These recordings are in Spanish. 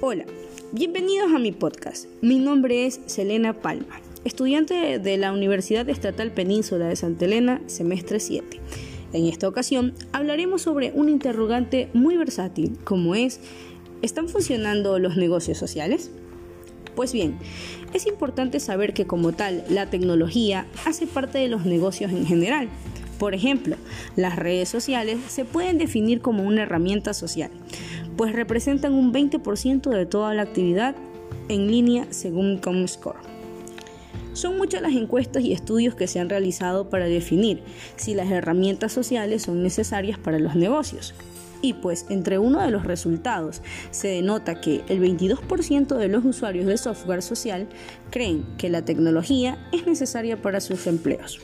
Hola, bienvenidos a mi podcast. Mi nombre es Selena Palma, estudiante de la Universidad Estatal Península de Santa Elena, semestre 7. En esta ocasión hablaremos sobre un interrogante muy versátil, como es, ¿están funcionando los negocios sociales? Pues bien, es importante saber que como tal, la tecnología hace parte de los negocios en general. Por ejemplo, las redes sociales se pueden definir como una herramienta social pues representan un 20% de toda la actividad en línea según Comscore. Son muchas las encuestas y estudios que se han realizado para definir si las herramientas sociales son necesarias para los negocios. Y pues entre uno de los resultados se denota que el 22% de los usuarios de software social creen que la tecnología es necesaria para sus empleos.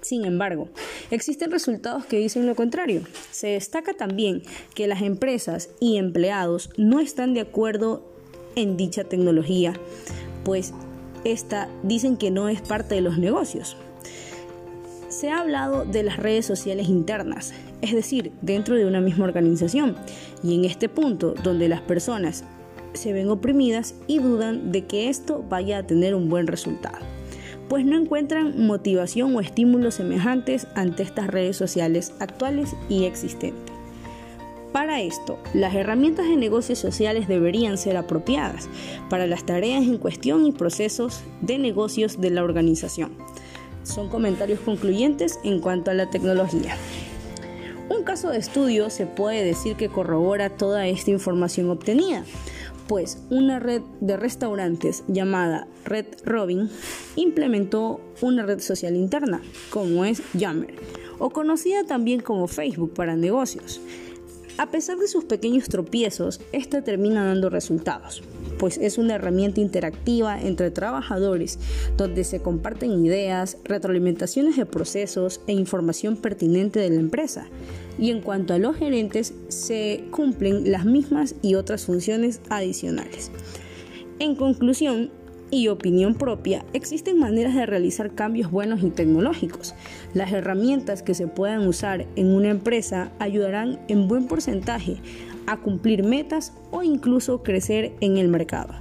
Sin embargo, existen resultados que dicen lo contrario. Se destaca también que las empresas y empleados no están de acuerdo en dicha tecnología, pues esta dicen que no es parte de los negocios. Se ha hablado de las redes sociales internas, es decir, dentro de una misma organización, y en este punto donde las personas se ven oprimidas y dudan de que esto vaya a tener un buen resultado pues no encuentran motivación o estímulos semejantes ante estas redes sociales actuales y existentes. Para esto, las herramientas de negocios sociales deberían ser apropiadas para las tareas en cuestión y procesos de negocios de la organización. Son comentarios concluyentes en cuanto a la tecnología. Un caso de estudio se puede decir que corrobora toda esta información obtenida, pues una red de restaurantes llamada Red Robin implementó una red social interna, como es Yammer, o conocida también como Facebook para negocios. A pesar de sus pequeños tropiezos, esta termina dando resultados pues es una herramienta interactiva entre trabajadores donde se comparten ideas, retroalimentaciones de procesos e información pertinente de la empresa. Y en cuanto a los gerentes, se cumplen las mismas y otras funciones adicionales. En conclusión, y opinión propia, existen maneras de realizar cambios buenos y tecnológicos. Las herramientas que se puedan usar en una empresa ayudarán en buen porcentaje a cumplir metas o incluso crecer en el mercado.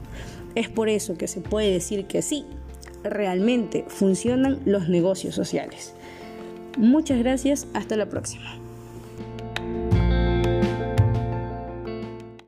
Es por eso que se puede decir que sí, realmente funcionan los negocios sociales. Muchas gracias, hasta la próxima.